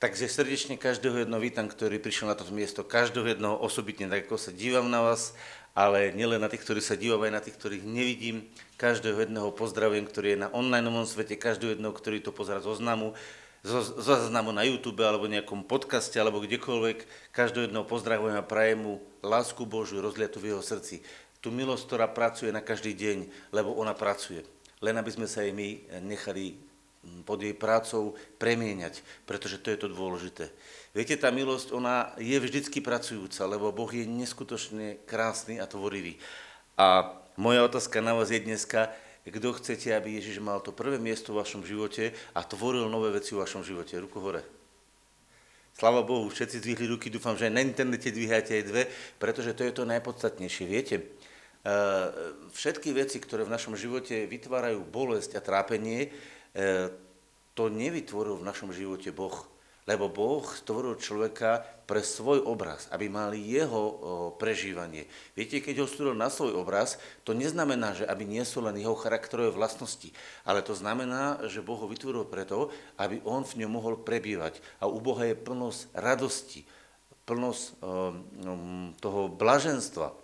Takže srdečne každého jedného vítam, ktorý prišiel na toto miesto, každého jednoho osobitne, tak ako sa dívam na vás, ale nielen na tých, ktorí sa dívajú, aj na tých, ktorých nevidím. Každého jedného pozdravujem, ktorý je na online svete, každého jedného, ktorý to pozera zo znamu, zo, zo na YouTube alebo nejakom podcaste alebo kdekoľvek. Každého jedného pozdravujem a prajem mu lásku Božiu rozliatu v jeho srdci. Tu milosť, ktorá pracuje na každý deň, lebo ona pracuje. Len aby sme sa aj my nechali pod jej prácou premieňať, pretože to je to dôležité. Viete, tá milosť, ona je vždycky pracujúca, lebo Boh je neskutočne krásny a tvorivý. A moja otázka na vás je dneska, kto chcete, aby Ježiš mal to prvé miesto v vašom živote a tvoril nové veci v vašom živote. Ruku hore. Sláva Bohu, všetci zdvihli ruky, dúfam, že aj na internete dvíhate aj dve, pretože to je to najpodstatnejšie. Viete, eh, všetky veci, ktoré v našom živote vytvárajú bolesť a trápenie, to nevytvoril v našom živote Boh, lebo Boh stvoril človeka pre svoj obraz, aby mali jeho prežívanie. Viete, keď ho stvoril na svoj obraz, to neznamená, že aby niesol len jeho charakterové vlastnosti, ale to znamená, že Boh ho vytvoril preto, aby on v ňom mohol prebývať. A u Boha je plnosť radosti, plnosť toho blaženstva.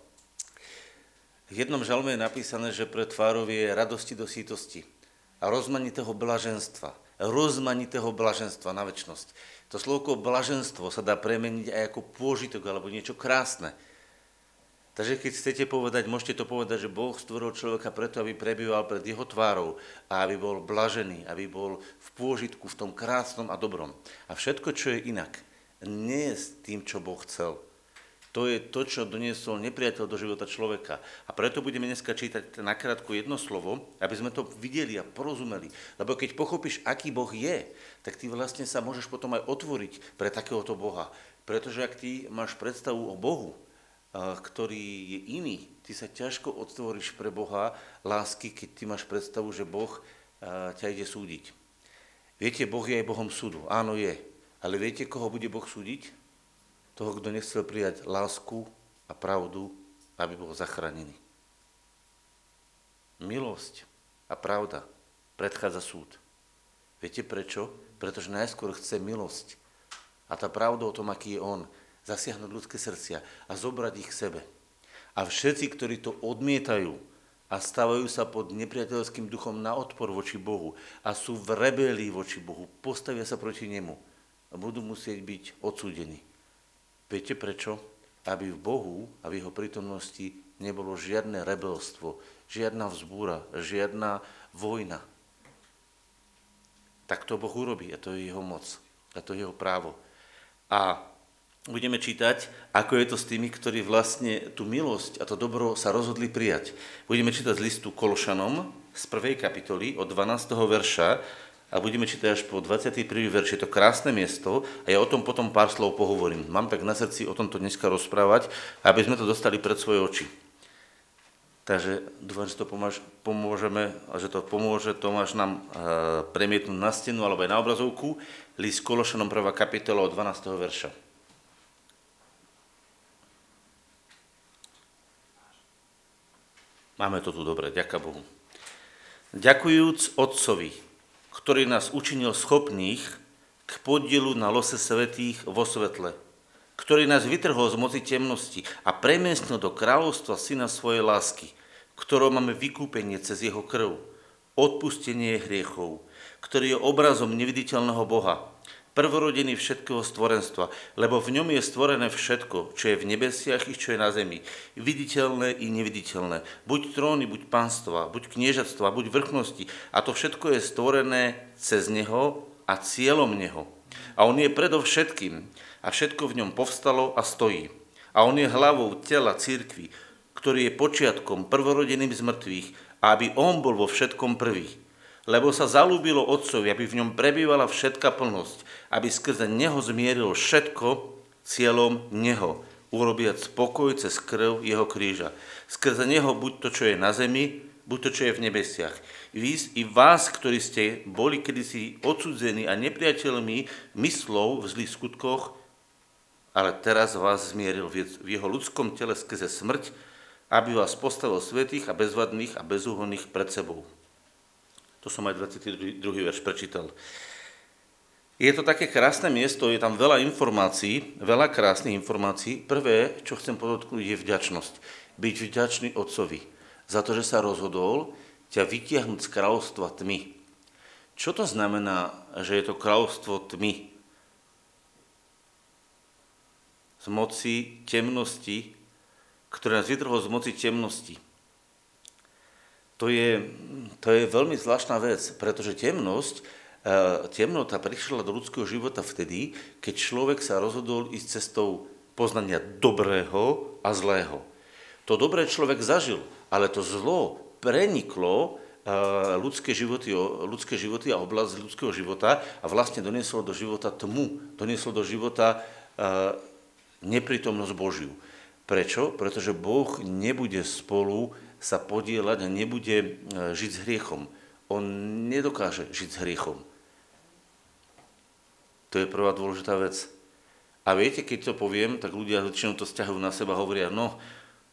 V jednom žalme je napísané, že pre tvárov je radosti do sítosti a rozmanitého blaženstva. Rozmanitého blaženstva na väčšnosť. To slovko blaženstvo sa dá premeniť aj ako pôžitok alebo niečo krásne. Takže keď chcete povedať, môžete to povedať, že Boh stvoril človeka preto, aby prebýval pred jeho tvárou a aby bol blažený, aby bol v pôžitku, v tom krásnom a dobrom. A všetko, čo je inak, nie je s tým, čo Boh chcel. To je to, čo doniesol nepriateľ do života človeka. A preto budeme dneska čítať nakrátko jedno slovo, aby sme to videli a porozumeli. Lebo keď pochopíš, aký Boh je, tak ty vlastne sa môžeš potom aj otvoriť pre takéhoto Boha. Pretože ak ty máš predstavu o Bohu, ktorý je iný, ty sa ťažko otvoríš pre Boha lásky, keď ty máš predstavu, že Boh ťa ide súdiť. Viete, Boh je aj Bohom súdu. Áno, je. Ale viete, koho bude Boh súdiť? Toho, kto nechcel prijať lásku a pravdu, aby bol zachránený. Milosť a pravda predchádza súd. Viete prečo? Pretože najskôr chce milosť a tá pravda o tom, aký je on, zasiahnuť ľudské srdcia a zobrať ich k sebe. A všetci, ktorí to odmietajú a stavajú sa pod nepriateľským duchom na odpor voči Bohu a sú v rebelii voči Bohu, postavia sa proti nemu a budú musieť byť odsúdení. Viete prečo? Aby v Bohu a v jeho prítomnosti nebolo žiadne rebelstvo, žiadna vzbúra, žiadna vojna. Tak to Boh urobí a to je jeho moc a to je jeho právo. A budeme čítať, ako je to s tými, ktorí vlastne tú milosť a to dobro sa rozhodli prijať. Budeme čítať z listu Kolšanom z prvej kapitoly od 12. verša a budeme čítať až po 21. verši. Je to krásne miesto a ja o tom potom pár slov pohovorím. Mám tak na srdci o tomto dneska rozprávať, aby sme to dostali pred svoje oči. Takže dúfam, že to pomáž, pomôžeme, že to pomôže Tomáš nám e, premietnúť na stenu alebo aj na obrazovku. List Kološanom 1. kapitola od 12. verša. Máme to tu dobre, ďaká Bohu. Ďakujúc Otcovi, ktorý nás učinil schopných k podielu na lose svetých vo svetle, ktorý nás vytrhol z moci temnosti a premiestnil do kráľovstva syna svojej lásky, ktorou máme vykúpenie cez jeho krv, odpustenie hriechov, ktorý je obrazom neviditeľného Boha, prvorodený všetkého stvorenstva, lebo v ňom je stvorené všetko, čo je v nebesiach i čo je na zemi, viditeľné i neviditeľné, buď tróny, buď pánstva, buď kniežatstva, buď vrchnosti, a to všetko je stvorené cez Neho a cieľom Neho. A On je predovšetkým. A všetko v ňom povstalo a stojí. A On je hlavou tela církvy, ktorý je počiatkom prvorodeným z mŕtvych, aby On bol vo všetkom prvý. Lebo sa zalúbilo Otcovi, aby v ňom prebývala všetka plnosť, aby skrze Neho zmieril všetko cieľom Neho, urobiať spokoj cez krv Jeho kríža. Skrze Neho buď to, čo je na zemi, buď to, čo je v nebesiach. Vy, I vás, ktorí ste boli kedysi odsudzení a nepriateľmi myslov v zlých skutkoch, ale teraz vás zmieril v jeho ľudskom tele skrze smrť, aby vás postavil svetých a bezvadných a bezúhonných pred sebou. To som aj 22. verš prečítal. Je to také krásne miesto, je tam veľa informácií, veľa krásnych informácií. Prvé, čo chcem podotknúť, je vďačnosť. Byť vďačný Otcovi za to, že sa rozhodol ťa vytiahnuť z kráľovstva tmy. Čo to znamená, že je to kráľovstvo tmy? Z moci temnosti, ktoré nás vytrhol z moci temnosti. To je, to je veľmi zvláštna vec, pretože temnosť temnota prišla do ľudského života vtedy, keď človek sa rozhodol ísť cestou poznania dobrého a zlého. To dobré človek zažil, ale to zlo preniklo e, ľudské životy, ľudské životy a oblasť ľudského života a vlastne donieslo do života tmu, donieslo do života e, neprítomnosť Božiu. Prečo? Pretože Boh nebude spolu sa podielať a nebude žiť s hriechom. On nedokáže žiť s hriechom. To je prvá dôležitá vec. A viete, keď to poviem, tak ľudia väčšinou to stiahujú na seba hovoria, no,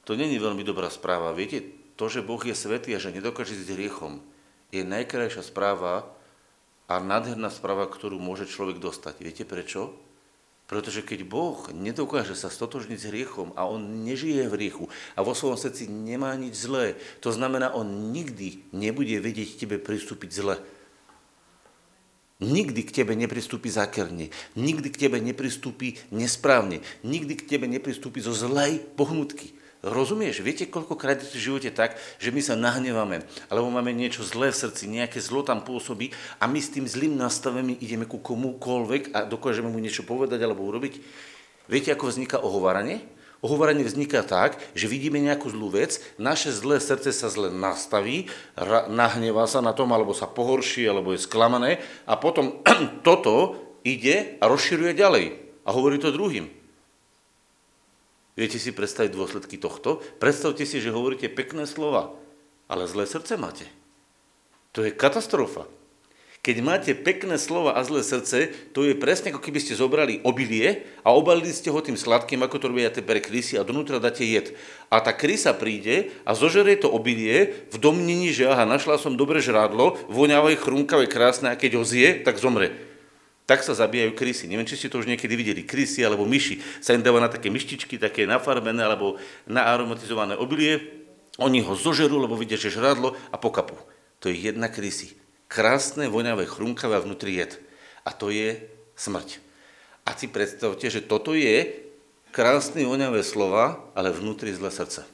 to není veľmi dobrá správa. Viete, to, že Boh je svetý a že nedokáže s hriechom, je najkrajšia správa a nádherná správa, ktorú môže človek dostať. Viete prečo? Pretože keď Boh nedokáže sa stotožniť s hriechom a on nežije v hriechu a vo svojom srdci nemá nič zlé, to znamená, on nikdy nebude vedieť tebe pristúpiť zle. Nikdy k tebe nepristúpi zákerne, nikdy k tebe nepristúpi nesprávne, nikdy k tebe nepristúpi zo zlej pohnutky. Rozumieš? Viete, koľkokrát je v živote tak, že my sa nahnevame, alebo máme niečo zlé v srdci, nejaké zlo tam pôsobí a my s tým zlým nastavením ideme ku komukoľvek a dokážeme mu niečo povedať alebo urobiť. Viete, ako vzniká ohováranie? Ohovorenie vzniká tak, že vidíme nejakú zlú vec, naše zlé srdce sa zle nastaví, nahnevá sa na tom, alebo sa pohorší, alebo je sklamané a potom toto ide a rozširuje ďalej a hovorí to druhým. Viete si predstaviť dôsledky tohto? Predstavte si, že hovoríte pekné slova, ale zlé srdce máte. To je katastrofa. Keď máte pekné slova a zlé srdce, to je presne ako keby ste zobrali obilie a obalili ste ho tým sladkým, ako to robia pre krysy a donútra dáte jed. A tá krysa príde a zožerie to obilie v domnení, že aha, našla som dobre žrádlo, voňavé, chrumkavé, krásne a keď ho zje, tak zomre. Tak sa zabíjajú krysy. Neviem, či ste to už niekedy videli. Krysy alebo myši sa im dáva na také myštičky, také nafarbené alebo naaromatizované obilie. Oni ho zožerú, lebo vidia, že žrádlo a pokapú. To je jedna krysy krásne, voňavé, chrumkavé a vnútri jed. A to je smrť. A si predstavte, že toto je krásne, voňavé slova, ale vnútri zlé srdce.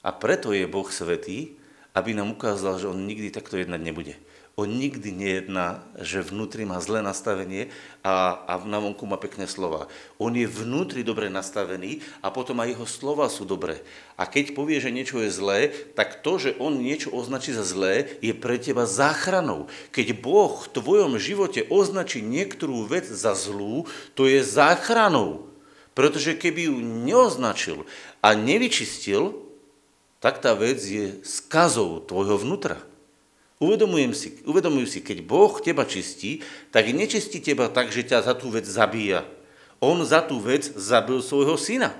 A preto je Boh svetý, aby nám ukázal, že on nikdy takto jednať nebude. On nikdy nejedná, že vnútri má zlé nastavenie a, a na vonku má pekné slova. On je vnútri dobre nastavený a potom aj jeho slova sú dobré. A keď povie, že niečo je zlé, tak to, že on niečo označí za zlé, je pre teba záchranou. Keď Boh v tvojom živote označí niektorú vec za zlú, to je záchranou. Pretože keby ju neoznačil a nevyčistil, tak tá vec je skazou tvojho vnútra. Uvedomujem si, uvedomujú si, keď Boh teba čistí, tak nečistí teba tak, že ťa za tú vec zabíja. On za tú vec zabil svojho syna.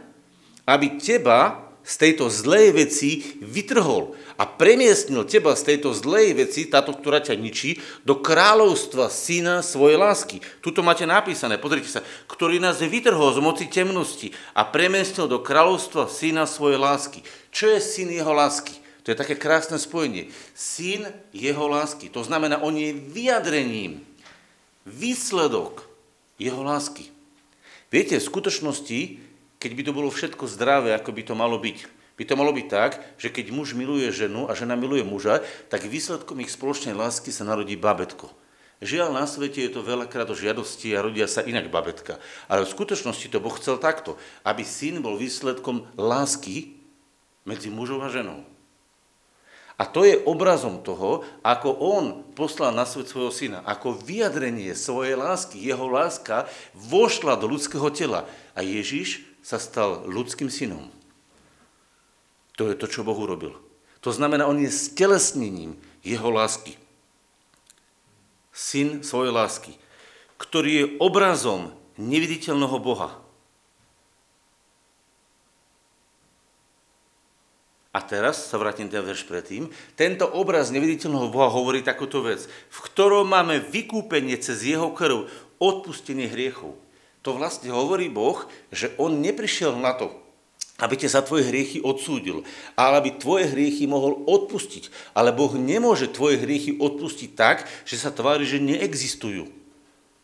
Aby teba z tejto zlej veci vytrhol a premiestnil teba z tejto zlej veci, táto, ktorá ťa ničí, do kráľovstva syna svojej lásky. Tuto máte napísané, pozrite sa, ktorý nás vytrhol z moci temnosti a premiestnil do kráľovstva syna svojej lásky. Čo je syn jeho lásky? To je také krásne spojenie. Syn jeho lásky. To znamená, on je vyjadrením, výsledok jeho lásky. Viete, v skutočnosti, keď by to bolo všetko zdravé, ako by to malo byť, by to malo byť tak, že keď muž miluje ženu a žena miluje muža, tak výsledkom ich spoločnej lásky sa narodí babetko. Žiaľ, na svete je to veľakrát o žiadosti a rodia sa inak babetka. Ale v skutočnosti to Boh chcel takto, aby syn bol výsledkom lásky medzi mužom a ženou. A to je obrazom toho, ako on poslal na svet svojho syna. Ako vyjadrenie svojej lásky, jeho láska vošla do ľudského tela. A Ježiš sa stal ľudským synom. To je to, čo Boh urobil. To znamená, on je stelesnením jeho lásky. Syn svojej lásky, ktorý je obrazom neviditeľného Boha. A teraz sa vrátim ten verš predtým. Tento obraz neviditeľného Boha hovorí takúto vec, v ktorom máme vykúpenie cez jeho krv, odpustenie hriechov. To vlastne hovorí Boh, že on neprišiel na to, aby ťa za tvoje hriechy odsúdil, ale aby tvoje hriechy mohol odpustiť. Ale Boh nemôže tvoje hriechy odpustiť tak, že sa tvári, že neexistujú.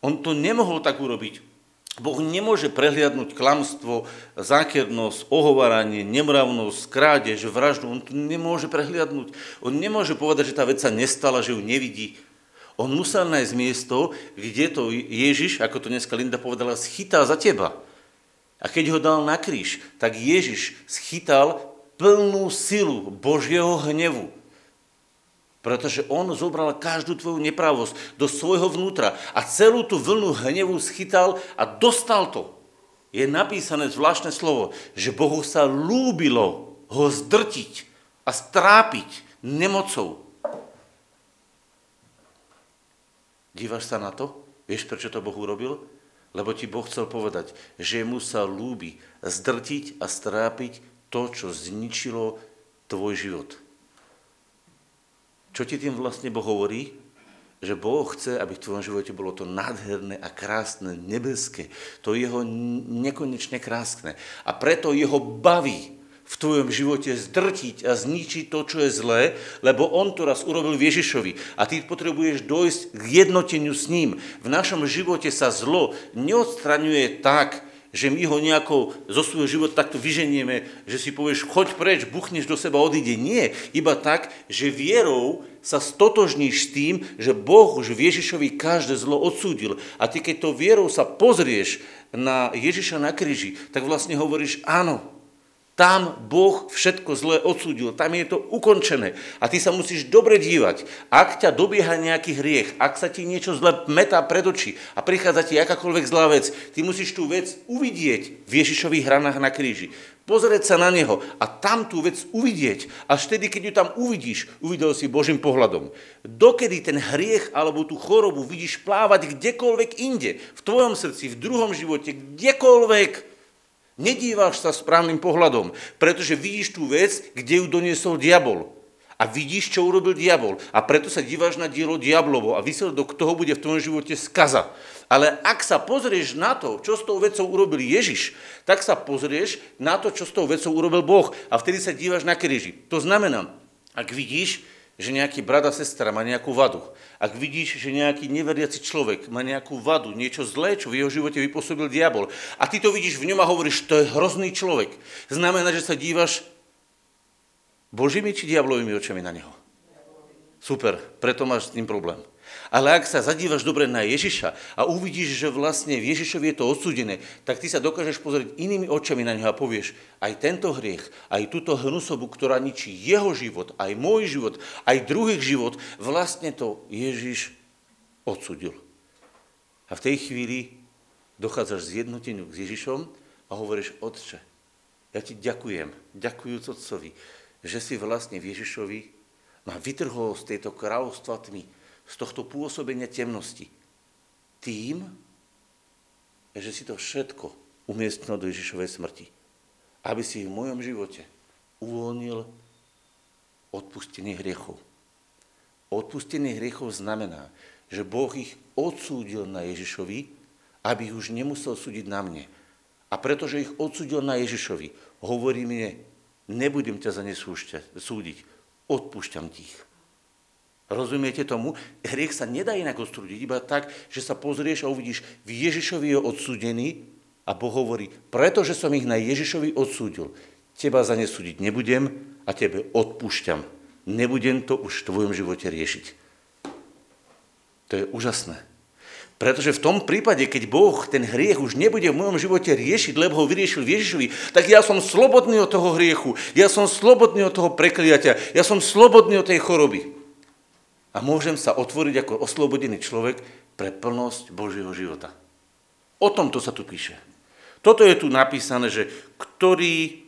On to nemohol tak urobiť. Boh nemôže prehliadnúť klamstvo, zákernosť, ohováranie, nemravnosť, krádež, vraždu. On to nemôže prehliadnúť. On nemôže povedať, že tá vec sa nestala, že ju nevidí. On musel nájsť miesto, kde to Ježiš, ako to dneska Linda povedala, schytá za teba. A keď ho dal na kríž, tak Ježiš schytal plnú silu Božieho hnevu. Pretože on zobral každú tvoju nepravosť do svojho vnútra a celú tú vlnu hnevu schytal a dostal to. Je napísané zvláštne slovo, že Bohu sa lúbilo ho zdrtiť a strápiť nemocou. Dívaš sa na to? Vieš, prečo to Boh urobil? Lebo ti Boh chcel povedať, že mu sa lúbi zdrtiť a strápiť to, čo zničilo tvoj život. Čo ti tým vlastne Boh hovorí? Že Boh chce, aby v tvojom živote bolo to nádherné a krásne, nebeské. To jeho nekonečne krásne. A preto jeho baví v tvojom živote zdrtiť a zničiť to, čo je zlé, lebo on to raz urobil Ježišovi a ty potrebuješ dojsť k jednoteniu s ním. V našom živote sa zlo neodstraňuje tak, že my ho nejako zo svojho života takto vyženieme, že si povieš, choď preč, buchneš do seba, odíde. Nie, iba tak, že vierou sa stotožníš s tým, že Boh už v Ježišovi každé zlo odsúdil. A ty, keď to vierou sa pozrieš na Ježiša na kríži, tak vlastne hovoríš, áno, tam Boh všetko zlé odsúdil, tam je to ukončené. A ty sa musíš dobre dívať. Ak ťa dobieha nejaký hriech, ak sa ti niečo zle metá pred oči a prichádza ti akákoľvek zlá vec, ty musíš tú vec uvidieť v Ježišových hranách na kríži. Pozrieť sa na neho a tam tú vec uvidieť. Až vtedy, keď ju tam uvidíš, uvidel si Božím pohľadom. Dokedy ten hriech alebo tú chorobu vidíš plávať kdekoľvek inde, v tvojom srdci, v druhom živote, kdekoľvek, Nedíváš sa správnym pohľadom, pretože vidíš tú vec, kde ju doniesol diabol. A vidíš, čo urobil diabol. A preto sa díváš na dielo diablovo a výsledok toho bude v tvojom živote skaza. Ale ak sa pozrieš na to, čo s tou vecou urobil Ježiš, tak sa pozrieš na to, čo s tou vecou urobil Boh. A vtedy sa díváš na kríži. To znamená, ak vidíš, že nejaký brat a sestra má nejakú vadu, ak vidíš, že nejaký neveriaci človek má nejakú vadu, niečo zlé, čo v jeho živote vypôsobil diabol, a ty to vidíš v ňom a hovoríš, to je hrozný človek, znamená, že sa dívaš Božími či diablovými očami na neho. Super, preto máš s tým problém. Ale ak sa zadívaš dobre na Ježiša a uvidíš, že vlastne v Ježišovi je to odsúdené, tak ty sa dokážeš pozrieť inými očami na neho a povieš, aj tento hriech, aj túto hnusobu, ktorá ničí jeho život, aj môj život, aj druhých život, vlastne to Ježiš odsudil. A v tej chvíli dochádzaš zjednoteniu s Ježišom a hovoríš, Otče, ja ti ďakujem, ďakujúc Otcovi, že si vlastne v Ježišovi ma vytrhol z tejto kráľovstva tmy, z tohto pôsobenia temnosti. Tým, že si to všetko umiestnil do Ježišovej smrti. Aby si v mojom živote uvoľnil odpustenie hriechov. Odpustenie hriechov znamená, že Boh ich odsúdil na Ježišovi, aby ich už nemusel súdiť na mne. A pretože ich odsúdil na Ježišovi, hovorí mne, nebudem ťa za ne súdiť, odpúšťam ti ich. Rozumiete tomu? Hriech sa nedá inak odstrúdiť, iba tak, že sa pozrieš a uvidíš, v Ježišovi je odsúdený a Boh hovorí, pretože som ich na Ježišovi odsúdil, teba za ne súdiť nebudem a tebe odpúšťam. Nebudem to už v tvojom živote riešiť. To je úžasné. Pretože v tom prípade, keď Boh ten hriech už nebude v mojom živote riešiť, lebo ho vyriešil Ježišovi, tak ja som slobodný od toho hriechu, ja som slobodný od toho prekliatia, ja som slobodný od tej choroby a môžem sa otvoriť ako oslobodený človek pre plnosť Božieho života. O tomto sa tu píše. Toto je tu napísané, že ktorý,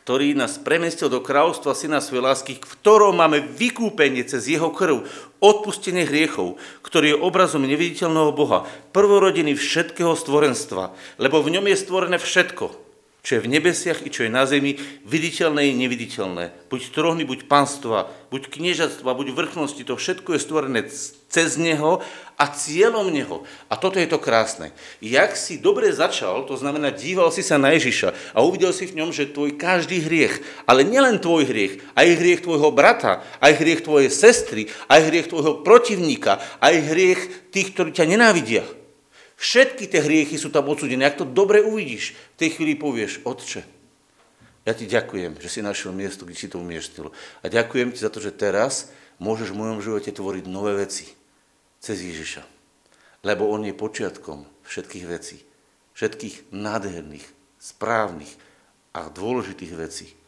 ktorý nás premestil do kráľovstva Syna svojej lásky, v ktorom máme vykúpenie cez jeho krv, odpustenie hriechov, ktorý je obrazom neviditeľného Boha, prvorodený všetkého stvorenstva, lebo v ňom je stvorené všetko, čo je v nebesiach i čo je na zemi, viditeľné i neviditeľné. Buď tróny, buď panstva, buď kniežatstva, buď vrchnosti, to všetko je stvorené cez Neho a cieľom Neho. A toto je to krásne. Jak si dobre začal, to znamená, díval si sa na Ježiša a uvidel si v ňom, že tvoj každý hriech, ale nielen tvoj hriech, aj hriech tvojho brata, aj hriech tvojej sestry, aj hriech tvojho protivníka, aj hriech tých, ktorí ťa nenávidia Všetky tie hriechy sú tam odsudené. Ak to dobre uvidíš, v tej chvíli povieš, Otče, ja ti ďakujem, že si našiel miesto, kde si to umiestnil. A ďakujem ti za to, že teraz môžeš v mojom živote tvoriť nové veci cez Ježiša. Lebo on je počiatkom všetkých vecí. Všetkých nádherných, správnych a dôležitých vecí.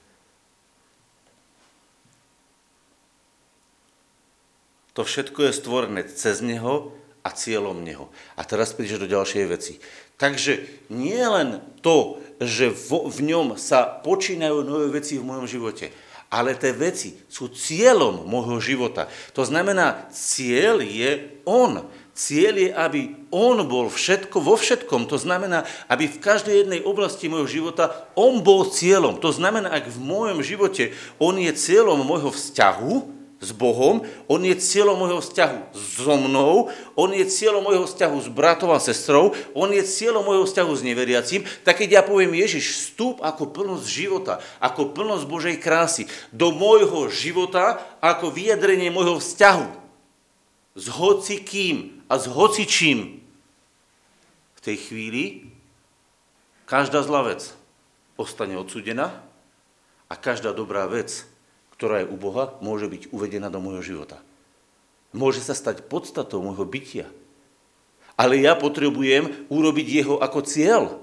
To všetko je stvorené cez Neho a cieľom Neho. A teraz prídeš do ďalšej veci. Takže nie len to, že vo, v ňom sa počínajú nové veci v mojom živote, ale tie veci sú cieľom môjho života. To znamená, cieľ je On. Cieľ je, aby On bol všetko vo všetkom. To znamená, aby v každej jednej oblasti môjho života On bol cieľom. To znamená, ak v môjom živote On je cieľom môjho vzťahu, s Bohom, on je cieľom môjho vzťahu so mnou, on je cieľom môjho vzťahu s bratom a sestrou, on je cieľom môjho vzťahu s neveriacím, tak keď ja poviem Ježiš, vstup ako plnosť života, ako plnosť Božej krásy do môjho života ako vyjadrenie môjho vzťahu s hocikým a s hocičím. V tej chvíli každá zlá vec ostane odsudená a každá dobrá vec ktorá je u Boha, môže byť uvedená do môjho života. Môže sa stať podstatou môjho bytia. Ale ja potrebujem urobiť jeho ako cieľ.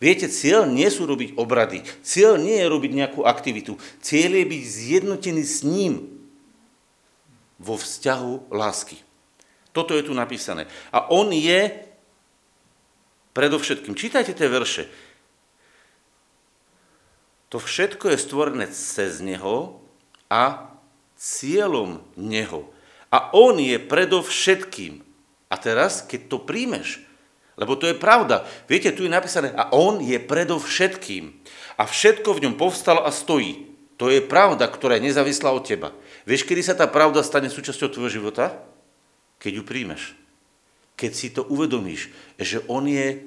Viete, cieľ nie sú robiť obrady. Cieľ nie je robiť nejakú aktivitu. Cieľ je byť zjednotený s ním vo vzťahu lásky. Toto je tu napísané. A on je predovšetkým. Čítajte tie verše. To všetko je stvorené cez neho a cieľom Neho. A On je predovšetkým. A teraz, keď to príjmeš, lebo to je pravda. Viete, tu je napísané, a On je predovšetkým. A všetko v ňom povstalo a stojí. To je pravda, ktorá je nezávislá od teba. Vieš, kedy sa tá pravda stane súčasťou tvojho života? Keď ju príjmeš. Keď si to uvedomíš, že On je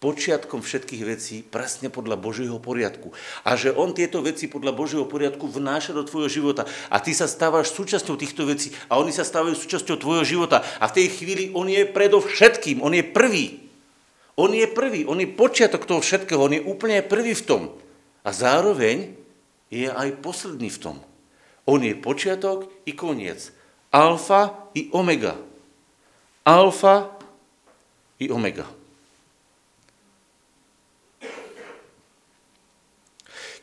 počiatkom všetkých vecí presne podľa Božieho poriadku. A že On tieto veci podľa Božieho poriadku vnáša do tvojho života. A ty sa stávaš súčasťou týchto vecí a oni sa stávajú súčasťou tvojho života. A v tej chvíli On je predovšetkým, On je prvý. On je prvý, On je počiatok toho všetkého, On je úplne prvý v tom. A zároveň je aj posledný v tom. On je počiatok i koniec. Alfa i omega. Alfa i omega.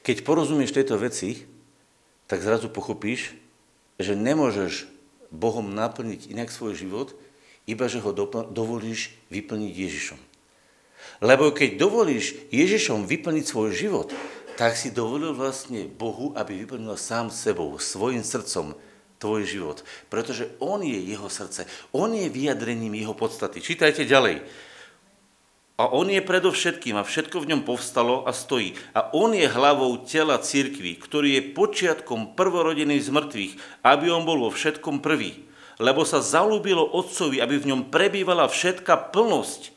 Keď porozumieš tejto veci, tak zrazu pochopíš, že nemôžeš Bohom naplniť inak svoj život, iba že ho dovolíš vyplniť Ježišom. Lebo keď dovolíš Ježišom vyplniť svoj život, tak si dovolil vlastne Bohu, aby vyplnil sám sebou, svojim srdcom tvoj život. Pretože On je jeho srdce. On je vyjadrením jeho podstaty. Čítajte ďalej. A on je predovšetkým a všetko v ňom povstalo a stojí. A on je hlavou tela církvy, ktorý je počiatkom prvorodený z mŕtvych, aby on bol vo všetkom prvý. Lebo sa zalúbilo otcovi, aby v ňom prebývala všetká plnosť.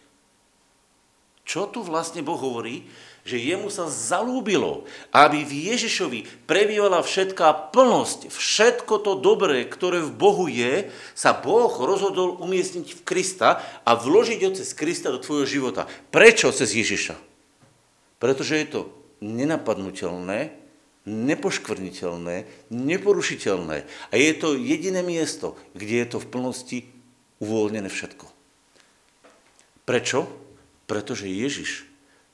Čo tu vlastne Boh hovorí? Že jemu sa zalúbilo, aby v Ježišovi prebývala všetká plnosť, všetko to dobré, ktoré v Bohu je, sa Boh rozhodol umiestniť v Krista a vložiť ho cez Krista do tvojho života. Prečo cez Ježiša? Pretože je to nenapadnutelné, nepoškvrniteľné, neporušiteľné. A je to jediné miesto, kde je to v plnosti uvoľnené všetko. Prečo? Pretože Ježiš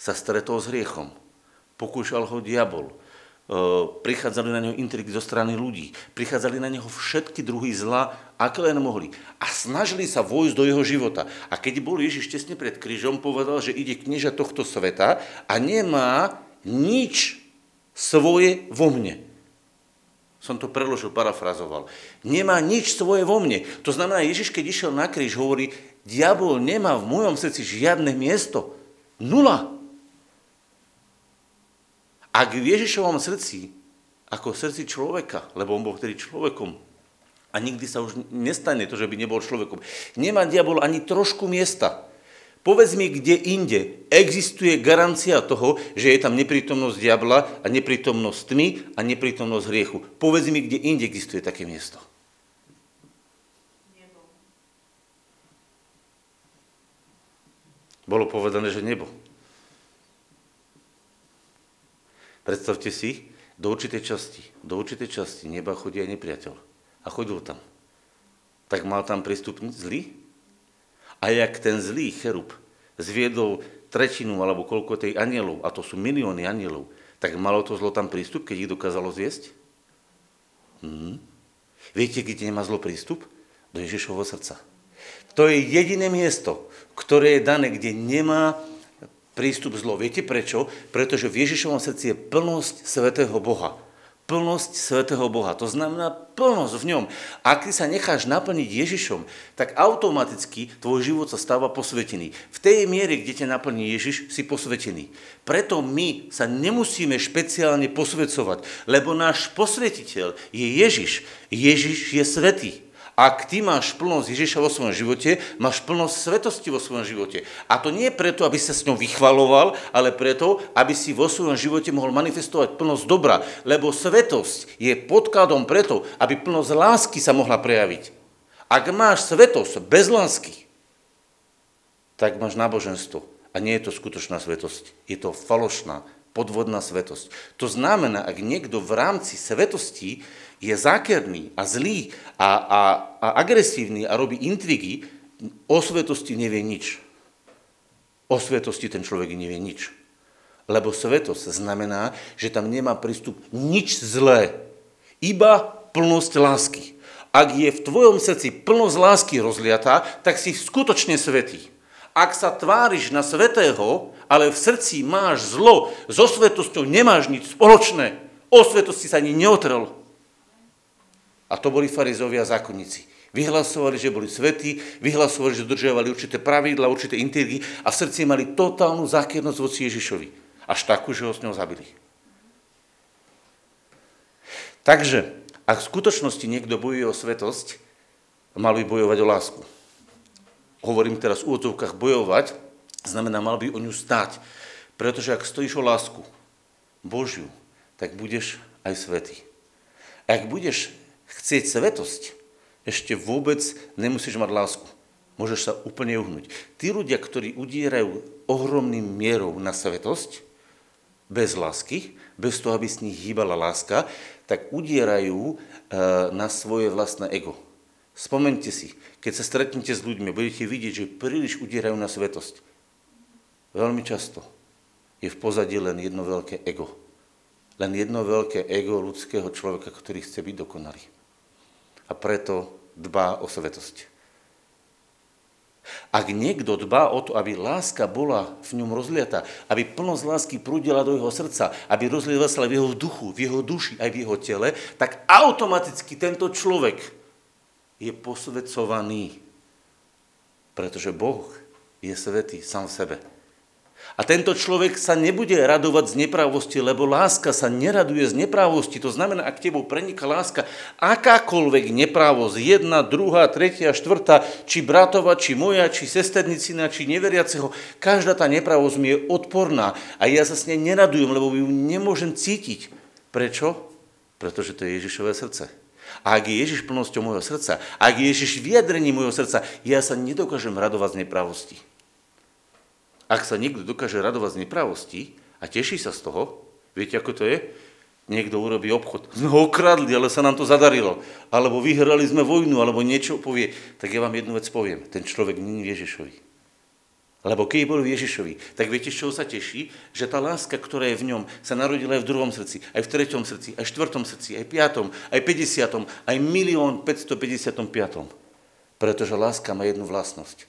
sa stretol s hriechom. Pokúšal ho diabol. E, prichádzali na neho intriky zo strany ľudí. Prichádzali na neho všetky druhy zla, aké len mohli. A snažili sa vojsť do jeho života. A keď bol Ježiš tesne pred krížom, povedal, že ide knieža tohto sveta a nemá nič svoje vo mne. Som to preložil, parafrazoval. Nemá nič svoje vo mne. To znamená, Ježiš, keď išiel na kríž, hovorí, diabol nemá v mojom srdci žiadne miesto. Nula. Ak v Ježišovom srdci, ako v srdci človeka, lebo on bol vtedy človekom, a nikdy sa už nestane to, že by nebol človekom, nemá diabol ani trošku miesta. Povedz mi, kde inde existuje garancia toho, že je tam neprítomnosť diabla a neprítomnosť tmy a neprítomnosť hriechu. Povedz mi, kde inde existuje také miesto. Bolo povedané, že nebo. Predstavte si, do určitej časti, do určitej časti neba chodí aj nepriateľ. A chodil tam. Tak mal tam prístup zlý? A jak ten zlý cherub zviedol tretinu alebo koľko tej anielov, a to sú milióny anielov, tak malo to zlo tam prístup, keď ich dokázalo zviesť? Mhm. Viete, kde nemá zlo prístup? Do Ježišovho srdca. To je jediné miesto, ktoré je dané, kde nemá prístup zlo. Viete prečo? Pretože v Ježišovom srdci je plnosť svetého Boha. Plnosť svetého Boha. To znamená plnosť v ňom. Ak ty sa necháš naplniť Ježišom, tak automaticky tvoj život sa stáva posvetený. V tej miere, kde ťa naplní Ježiš, si posvetený. Preto my sa nemusíme špeciálne posvedcovať, lebo náš posvetiteľ je Ježiš. Ježiš je svetý. Ak ty máš plnosť Ježiša vo svojom živote, máš plnosť svetosti vo svojom živote. A to nie preto, aby sa s ňou vychvaloval, ale preto, aby si vo svojom živote mohol manifestovať plnosť dobra. Lebo svetosť je podkladom preto, aby plnosť lásky sa mohla prejaviť. Ak máš svetosť bez lásky, tak máš náboženstvo. A nie je to skutočná svetosť. Je to falošná, podvodná svetosť. To znamená, ak niekto v rámci svetosti je zákerný a zlý a, a, a agresívny a robí intrigy, o svetosti nevie nič. O svetosti ten človek nevie nič. Lebo svetosť znamená, že tam nemá prístup nič zlé, iba plnosť lásky. Ak je v tvojom srdci plnosť lásky rozliatá, tak si skutočne svetý. Ak sa tváriš na svetého, ale v srdci máš zlo, so svetosťou nemáš nič spoločné, o svetosti sa ani neotrel, a to boli farizovia a zákonníci. Vyhlasovali, že boli svetí, vyhlasovali, že dodržiavali určité pravidla, určité intrigy a v srdci mali totálnu zákernosť voci Ježišovi. Až takú, že ho s ňou zabili. Takže, ak v skutočnosti niekto bojuje o svetosť, mal by bojovať o lásku. Hovorím teraz v úvodzovkách bojovať, znamená, mal by o ňu stáť. Pretože ak stojíš o lásku Božiu, tak budeš aj svetý. Ak budeš chcieť svetosť, ešte vôbec nemusíš mať lásku. Môžeš sa úplne uhnúť. Tí ľudia, ktorí udierajú ohromným mierou na svetosť, bez lásky, bez toho, aby s nich hýbala láska, tak udierajú e, na svoje vlastné ego. Spomente si, keď sa stretnete s ľuďmi, budete vidieť, že príliš udierajú na svetosť. Veľmi často je v pozadí len jedno veľké ego. Len jedno veľké ego ľudského človeka, ktorý chce byť dokonalý a preto dbá o svetosť. Ak niekto dbá o to, aby láska bola v ňom rozliata, aby plnosť lásky prúdila do jeho srdca, aby rozliela sa v jeho duchu, v jeho duši, aj v jeho tele, tak automaticky tento človek je posvedcovaný. Pretože Boh je svetý sám v sebe. A tento človek sa nebude radovať z neprávosti, lebo láska sa neraduje z neprávosti. To znamená, ak tebou preniká láska, akákoľvek neprávosť, jedna, druhá, tretia, štvrtá, či bratova, či moja, či sesternicina, či neveriaceho, každá tá neprávosť mi je odporná a ja sa s nej neradujem, lebo ju nemôžem cítiť. Prečo? Pretože to je Ježišové srdce. A ak je Ježiš plnosťou môjho srdca, ak je Ježiš vyjadrením môjho srdca, ja sa nedokážem radovať z neprávosti. Ak sa niekto dokáže radovať z nepravosti a teší sa z toho, viete, ako to je? Niekto urobí obchod. Sme ho okradli, ale sa nám to zadarilo. Alebo vyhrali sme vojnu, alebo niečo povie. Tak ja vám jednu vec poviem. Ten človek není Ježišovi. Lebo keď bol v Ježišovi, tak viete, z čoho sa teší? Že tá láska, ktorá je v ňom, sa narodila aj v druhom srdci, aj v treťom srdci, aj v štvrtom srdci, aj v piatom, aj v 50, aj milión 555. Pretože láska má jednu vlastnosť.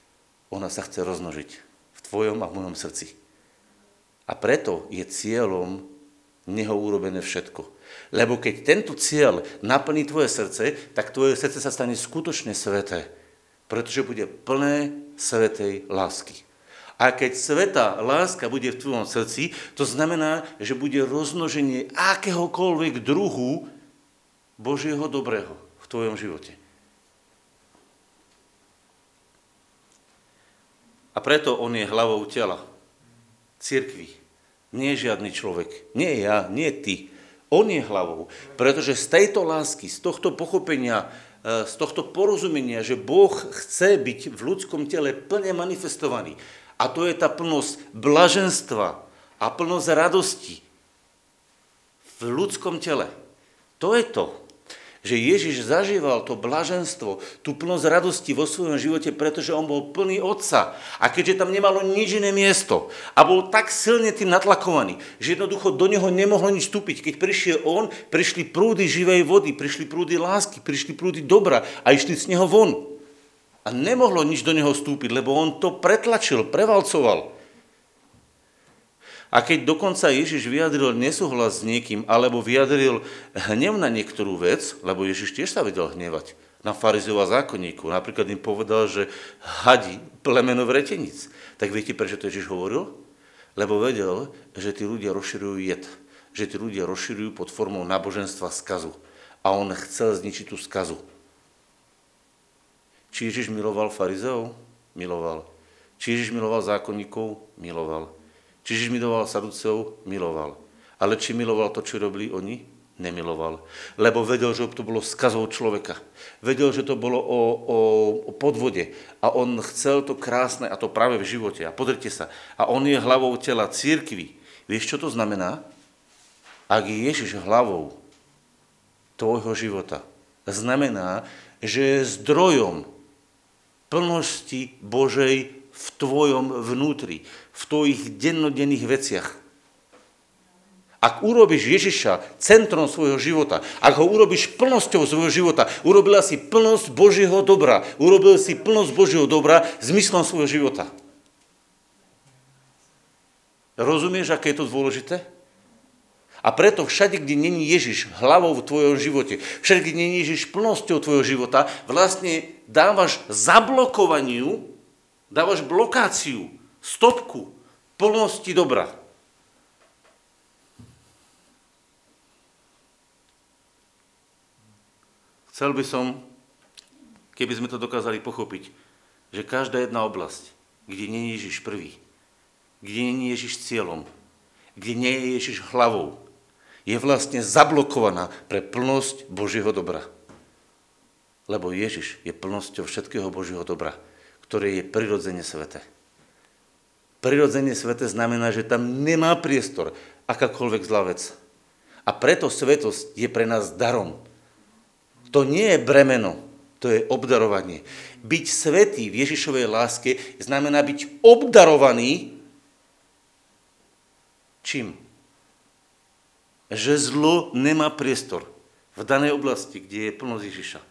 Ona sa chce roznožiť tvojom a v mojom srdci. A preto je cieľom neho urobené všetko. Lebo keď tento cieľ naplní tvoje srdce, tak tvoje srdce sa stane skutočne sveté, pretože bude plné svetej lásky. A keď sveta láska bude v tvojom srdci, to znamená, že bude rozmnoženie akéhokoľvek druhu Božieho dobrého v tvojom živote. A preto on je hlavou tela, cirkvi. Nie žiadny človek, nie ja, nie ty. On je hlavou, pretože z tejto lásky, z tohto pochopenia, e, z tohto porozumenia, že Boh chce byť v ľudskom tele plne manifestovaný, a to je tá plnosť blaženstva a plnosť radosti v ľudskom tele. To je to, že Ježiš zažíval to blaženstvo, tú plnosť radosti vo svojom živote, pretože on bol plný Otca. A keďže tam nemalo nič iné miesto a bol tak silne tým natlakovaný, že jednoducho do neho nemohlo nič vstúpiť. Keď prišiel on, prišli prúdy živej vody, prišli prúdy lásky, prišli prúdy dobra a išli z neho von. A nemohlo nič do neho vstúpiť, lebo on to pretlačil, prevalcoval. A keď dokonca Ježiš vyjadril nesúhlas s niekým, alebo vyjadril hnev na niektorú vec, lebo Ježiš tiež sa vedel hnevať na farizov a zákonníku. Napríklad im povedal, že hadí plemeno vretenic. Tak viete, prečo to Ježiš hovoril? Lebo vedel, že tí ľudia rozširujú jed. Že tí ľudia rozširujú pod formou náboženstva skazu. A on chcel zničiť tú skazu. Či Ježiš miloval farizeov? Miloval. Či Ježiš miloval zákonníkov? Miloval. Či Ježiš miloval saduceov? Miloval. Ale či miloval to, čo robili oni? Nemiloval. Lebo vedel, že to bolo skazou človeka. Vedel, že to bolo o, o, o podvode. A on chcel to krásne, a to práve v živote. A podrite sa. A on je hlavou tela církvy. Vieš, čo to znamená? Ak je Ježiš hlavou tvojho života, znamená, že je zdrojom plnosti Božej v tvojom vnútri, v tvojich dennodenných veciach. Ak urobíš Ježiša centrom svojho života, ak ho urobíš plnosťou svojho života, urobila si plnosť Božieho dobra, urobil si plnosť Božieho dobra zmyslom svojho života. Rozumieš, aké je to dôležité? A preto všade, kde není Ježiš hlavou v tvojom živote, všade, kde není Ježiš plnosťou tvojho života, vlastne dávaš zablokovaniu, dávaš blokáciu, stopku plnosti dobra. Chcel by som, keby sme to dokázali pochopiť, že každá jedna oblasť, kde nie je Ježiš prvý, kde nie je Ježiš cieľom, kde nie je Ježiš hlavou, je vlastne zablokovaná pre plnosť Božieho dobra. Lebo Ježiš je plnosťou všetkého Božieho dobra, ktoré je prirodzene svete. Prirodzene svete znamená, že tam nemá priestor akákoľvek zlá vec. A preto svetosť je pre nás darom. To nie je bremeno, to je obdarovanie. Byť svetý v Ježišovej láske znamená byť obdarovaný čím? že zlo nemá priestor v danej oblasti, kde je plnosť Ježiša.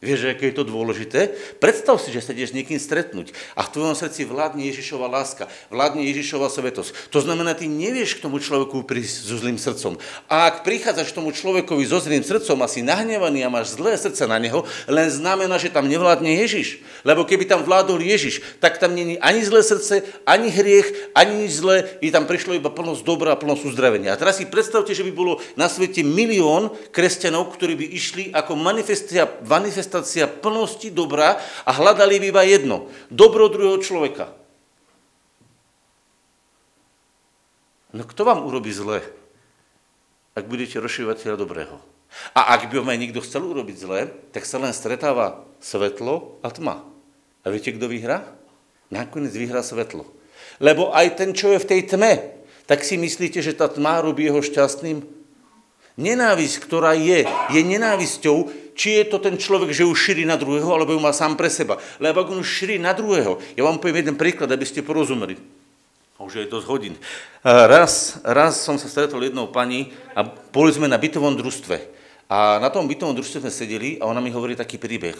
Vieš, aké je to dôležité? Predstav si, že sa ideš niekým stretnúť a v tvojom srdci vládne Ježišova láska, vládne Ježišova svetosť. To znamená, ty nevieš k tomu človeku prísť so zlým srdcom. A ak prichádzaš k tomu človekovi so zlým srdcom a si nahnevaný a máš zlé srdce na neho, len znamená, že tam nevládne Ježiš. Lebo keby tam vládol Ježiš, tak tam není ani zlé srdce, ani hriech, ani nič zlé, by tam prišlo iba plnosť dobra a plnosť uzdravenia. A teraz si predstavte, že by bolo na svete milión kresťanov, ktorí by išli ako manifestácia, manifestácia manifestácia plnosti dobra a hľadali by iba jedno. Dobro druhého človeka. No kto vám urobí zle, ak budete rozširovateľa dobrého? A ak by vám aj niekto chcel urobiť zle, tak sa len stretáva svetlo a tma. A viete, kto vyhrá? Nakoniec vyhrá svetlo. Lebo aj ten, čo je v tej tme, tak si myslíte, že tá tma robí jeho šťastným? Nenávisť, ktorá je, je nenávisťou, či je to ten človek, že ju šíri na druhého, alebo ju má sám pre seba. Lebo ak on šíri na druhého, ja vám poviem jeden príklad, aby ste porozumeli. Už je dosť hodín. Raz, raz som sa stretol jednou pani a boli sme na bytovom družstve. A na tom bytovom družstve sme sedeli a ona mi hovorí taký príbeh.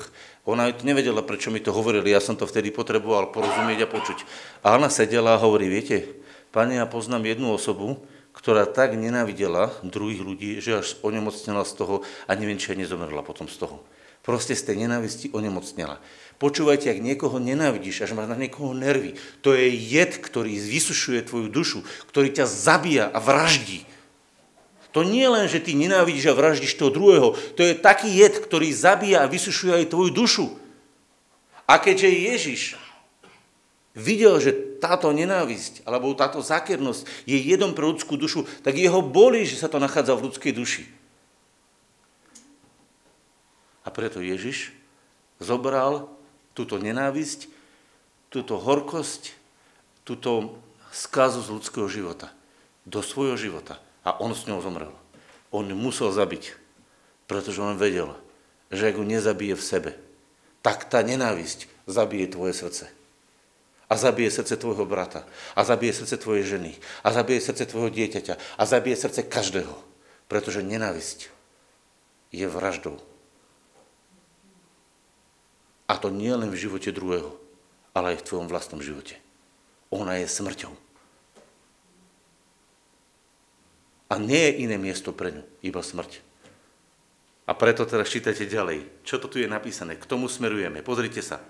Ona nevedela, prečo mi to hovorili, ja som to vtedy potreboval porozumieť a počuť. A ona sedela a hovorí, viete, pani, ja poznám jednu osobu, ktorá tak nenávidela druhých ľudí, že až onemocnela z toho a neviem, či aj nezomrela potom z toho. Proste z tej nenávisti onemocnela. Počúvajte, ak niekoho nenávidíš, až máš na niekoho nervy, to je jed, ktorý vysušuje tvoju dušu, ktorý ťa zabíja a vraždí. To nie len, že ty nenávidíš a vraždíš toho druhého, to je taký jed, ktorý zabíja a vysušuje aj tvoju dušu. A keďže Ježiš videl, že táto nenávisť alebo táto zákernosť je jedom pre ľudskú dušu, tak jeho bolí, že sa to nachádza v ľudskej duši. A preto Ježiš zobral túto nenávisť, túto horkosť, túto skazu z ľudského života do svojho života a on s ňou zomrel. On ju musel zabiť, pretože on vedel, že ak ho nezabije v sebe, tak tá nenávisť zabije tvoje srdce. A zabije srdce tvojho brata. A zabije srdce tvojej ženy. A zabije srdce tvojho dieťaťa. A zabije srdce každého. Pretože nenávisť je vraždou. A to nie len v živote druhého, ale aj v tvojom vlastnom živote. Ona je smrťou. A nie je iné miesto pre ňu, iba smrť. A preto teraz čítajte ďalej. Čo to tu je napísané? K tomu smerujeme. Pozrite sa.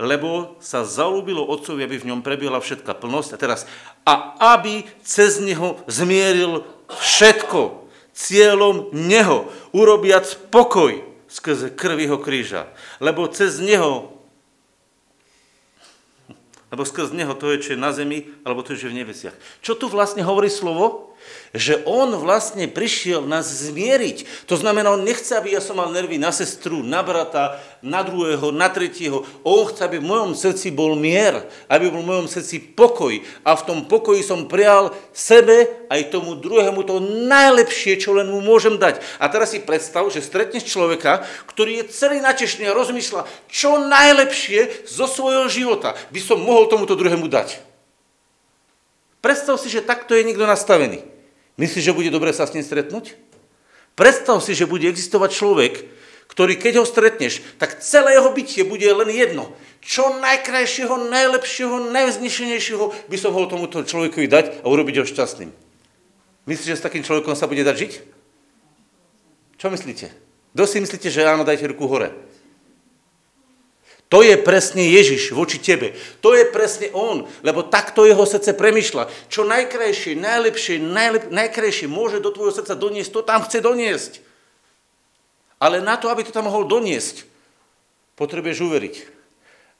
Lebo sa zalúbilo otcovi, aby v ňom prebiehala všetká plnosť. A teraz, a aby cez neho zmieril všetko cieľom neho, urobiac pokoj skrze krv jeho kríža. Lebo cez neho lebo skrz neho to je, čo je na zemi, alebo to je, čo je v nebesiach. Čo tu vlastne hovorí slovo? Že on vlastne prišiel nás zmieriť. To znamená, on nechce, aby ja som mal nervy na sestru, na brata, na druhého, na tretieho. On chce, aby v mojom srdci bol mier, aby bol v mojom srdci pokoj. A v tom pokoji som prijal sebe aj tomu druhému to najlepšie, čo len mu môžem dať. A teraz si predstav, že stretneš človeka, ktorý je celý natešný a rozmýšľa, čo najlepšie zo svojho života by som mohol tomuto druhému dať. Predstav si, že takto je niekto nastavený. Myslíš, že bude dobre sa s ním stretnúť? Predstav si, že bude existovať človek, ktorý keď ho stretneš, tak celé jeho bytie bude len jedno. Čo najkrajšieho, najlepšieho, najvznešenejšieho by som mohol tomuto človekovi dať a urobiť ho šťastným. Myslíš, že s takým človekom sa bude dať žiť? Čo myslíte? Kto si myslíte, že áno, dajte ruku hore? To je presne Ježiš voči tebe. To je presne On, lebo takto jeho srdce premyšľa. Čo najkrajšie, najlepšie, najlep, najkrajšie môže do tvojho srdca doniesť, to tam chce doniesť. Ale na to, aby to tam mohol doniesť, potrebuješ uveriť,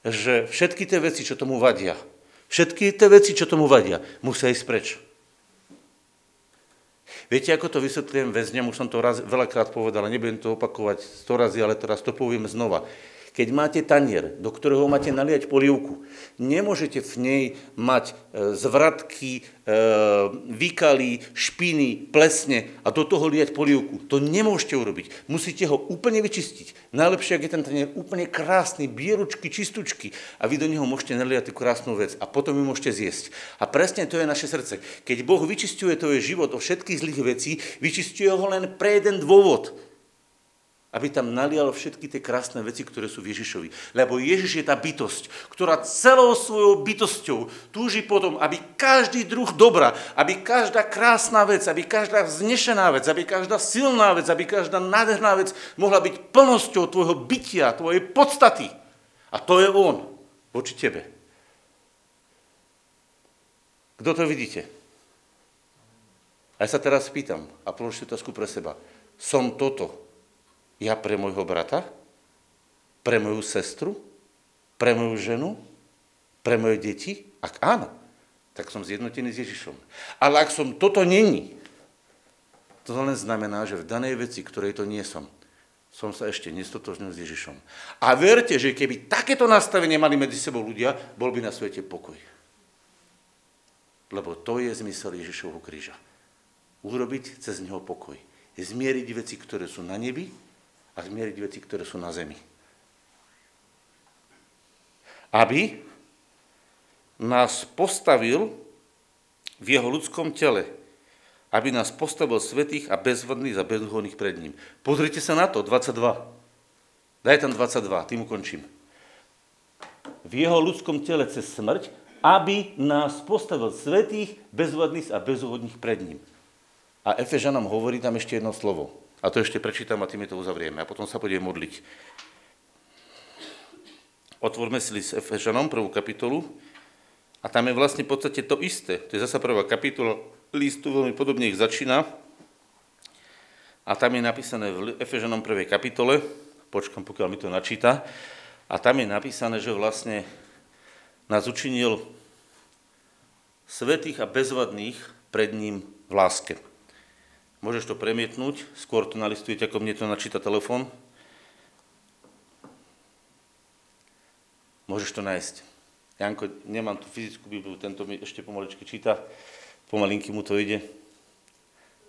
že všetky tie veci, čo tomu vadia, všetky tie veci, čo tomu vadia, musia ísť preč. Viete, ako to vysvetlím väzňom, už som to raz, veľakrát povedal, nebudem to opakovať sto razy, ale teraz to poviem znova. Keď máte tanier, do ktorého máte naliať polievku, nemôžete v nej mať e, zvratky, e, vykaly, špiny, plesne a do toho liať polievku. To nemôžete urobiť. Musíte ho úplne vyčistiť. Najlepšie, ak je ten tanier úplne krásny, bieručky, čistučky a vy do neho môžete naliať tú krásnu vec a potom ju môžete zjesť. A presne to je naše srdce. Keď Boh vyčistuje tvoj život o všetkých zlých vecí, vyčistuje ho len pre jeden dôvod – aby tam nalial všetky tie krásne veci, ktoré sú v Ježišovi. Lebo Ježiš je tá bytosť, ktorá celou svojou bytosťou túži potom, aby každý druh dobra, aby každá krásna vec, aby každá vznešená vec, aby každá silná vec, aby každá nádherná vec mohla byť plnosťou tvojho bytia, tvojej podstaty. A to je On voči tebe. Kto to vidíte? A ja sa teraz pýtam a položte otázku pre seba. Som toto ja pre môjho brata? Pre moju sestru? Pre moju ženu? Pre moje deti? Ak áno, tak som zjednotený s Ježišom. Ale ak som toto není, to len znamená, že v danej veci, ktorej to nie som, som sa ešte nestotožnil s Ježišom. A verte, že keby takéto nastavenie mali medzi sebou ľudia, bol by na svete pokoj. Lebo to je zmysel Ježišovho kríža. Urobiť cez neho pokoj. Zmieriť veci, ktoré sú na nebi a zmieriť veci, ktoré sú na zemi. Aby nás postavil v jeho ľudskom tele, aby nás postavil svetých a bezvodných a bezúhodných pred ním. Pozrite sa na to, 22. Daj tam 22, tým ukončím. V jeho ľudskom tele cez smrť, aby nás postavil svetých, bezvodných a bezúhodných pred ním. A Efežanom hovorí tam ešte jedno slovo. A to ešte prečítam a tým to uzavrieme. A potom sa budeme modliť. Otvorme si list Efežanom, prvú kapitolu. A tam je vlastne v podstate to isté. To je zasa prvá kapitola listu, veľmi podobne ich začína. A tam je napísané v Efežanom prvej kapitole, počkam, pokiaľ mi to načíta, a tam je napísané, že vlastne nás učinil svetých a bezvadných pred ním v láske. Môžeš to premietnúť, skôr to nalistujete, ako mne to načíta telefón. Môžeš to nájsť. Janko, nemám tu fyzickú Bibliu, tento mi ešte pomaličky číta, pomalinky mu to ide.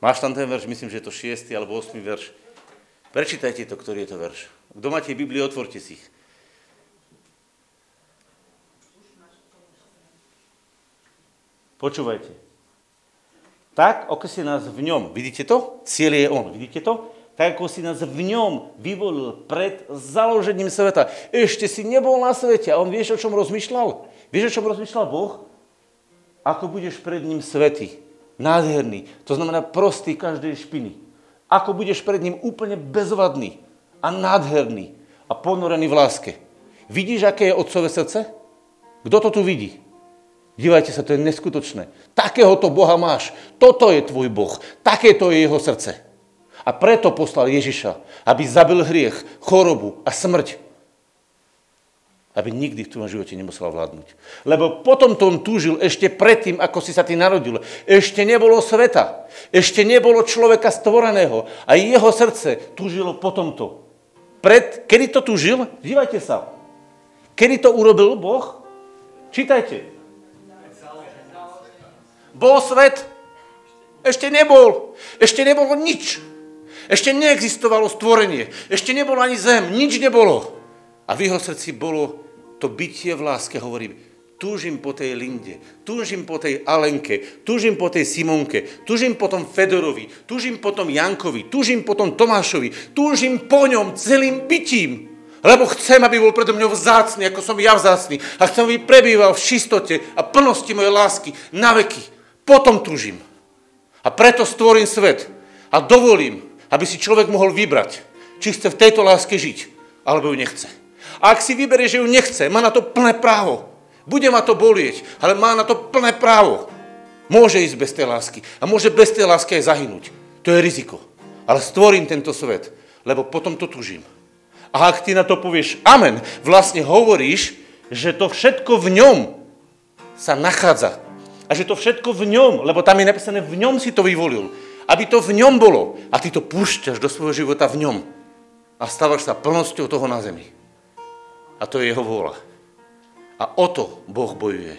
Máš tam ten verš, myslím, že je to 6. alebo 8. verš. Prečítajte to, ktorý je to verš. Kto máte Bibliu, otvorte si ich. Počúvajte. Tak, ako si nás v ňom, vidíte to? Cieľ je on, vidíte to? tak ako si nás v ňom vyvolil pred založením sveta. Ešte si nebol na svete a on vieš, o čom rozmýšľal? Vieš, o čom rozmýšľal Boh? Ako budeš pred ním svetý, nádherný, to znamená prostý každej špiny. Ako budeš pred ním úplne bezvadný a nádherný a ponorený v láske. Vidíš, aké je otcové srdce? Kto to tu vidí? Dívajte sa, to je neskutočné. Takéhoto Boha máš. Toto je tvoj Boh. Takéto je jeho srdce. A preto poslal Ježiša, aby zabil hriech, chorobu a smrť. Aby nikdy v tvojom živote nemusel vládnuť. Lebo potom to on túžil ešte predtým, ako si sa ty narodil. Ešte nebolo sveta. Ešte nebolo človeka stvoreného. A jeho srdce túžilo po tomto. Pred, kedy to túžil? Dívajte sa. Kedy to urobil Boh? Čítajte. Bol svet? Ešte nebol. Ešte nebolo nič. Ešte neexistovalo stvorenie, ešte nebolo ani zem, nič nebolo. A v jeho srdci bolo to bytie v láske, hovorím, túžim po tej Linde, túžim po tej Alenke, túžim po tej Simonke, túžim po tom Fedorovi, túžim po tom Jankovi, túžim po tom Tomášovi, túžim po ňom celým bytím, lebo chcem, aby bol predo mňou vzácný, ako som ja vzácný a chcem, aby prebýval v čistote a plnosti mojej lásky na veky. Potom túžim. A preto stvorím svet a dovolím, aby si človek mohol vybrať, či chce v tejto láske žiť, alebo ju nechce. A ak si vyberie, že ju nechce, má na to plné právo. Bude ma to bolieť, ale má na to plné právo. Môže ísť bez tej lásky a môže bez tej lásky aj zahynúť. To je riziko. Ale stvorím tento svet, lebo potom to tužím. A ak ty na to povieš amen, vlastne hovoríš, že to všetko v ňom sa nachádza. A že to všetko v ňom, lebo tam je napísané, v ňom si to vyvolil aby to v ňom bolo. A ty to púšťaš do svojho života v ňom. A stávaš sa plnosťou toho na zemi. A to je jeho vôľa. A o to Boh bojuje.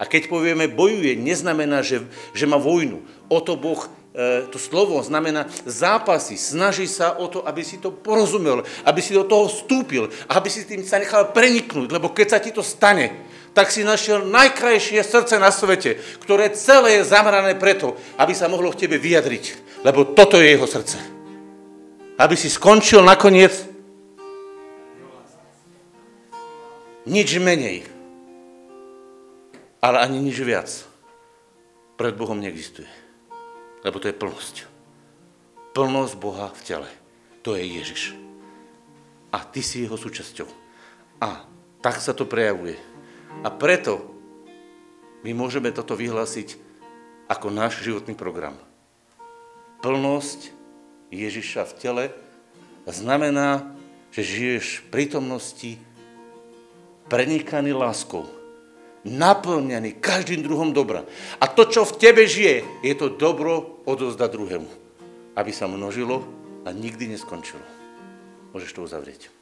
A keď povieme bojuje, neznamená, že, že má vojnu. O to Boh e, to slovo znamená zápasy, snaží sa o to, aby si to porozumel, aby si do toho vstúpil, aby si tým sa nechal preniknúť, lebo keď sa ti to stane, tak si našiel najkrajšie srdce na svete, ktoré celé je zamrané preto, aby sa mohlo v tebe vyjadriť. Lebo toto je jeho srdce. Aby si skončil nakoniec nič menej, ale ani nič viac. Pred Bohom neexistuje. Lebo to je plnosť. Plnosť Boha v tele. To je Ježiš. A ty si jeho súčasťou. A tak sa to prejavuje a preto my môžeme toto vyhlásiť ako náš životný program. Plnosť Ježiša v tele znamená, že žiješ v prítomnosti prenikaný láskou, naplňaný každým druhom dobra. A to, čo v tebe žije, je to dobro odozdať druhému, aby sa množilo a nikdy neskončilo. Môžeš to uzavrieť.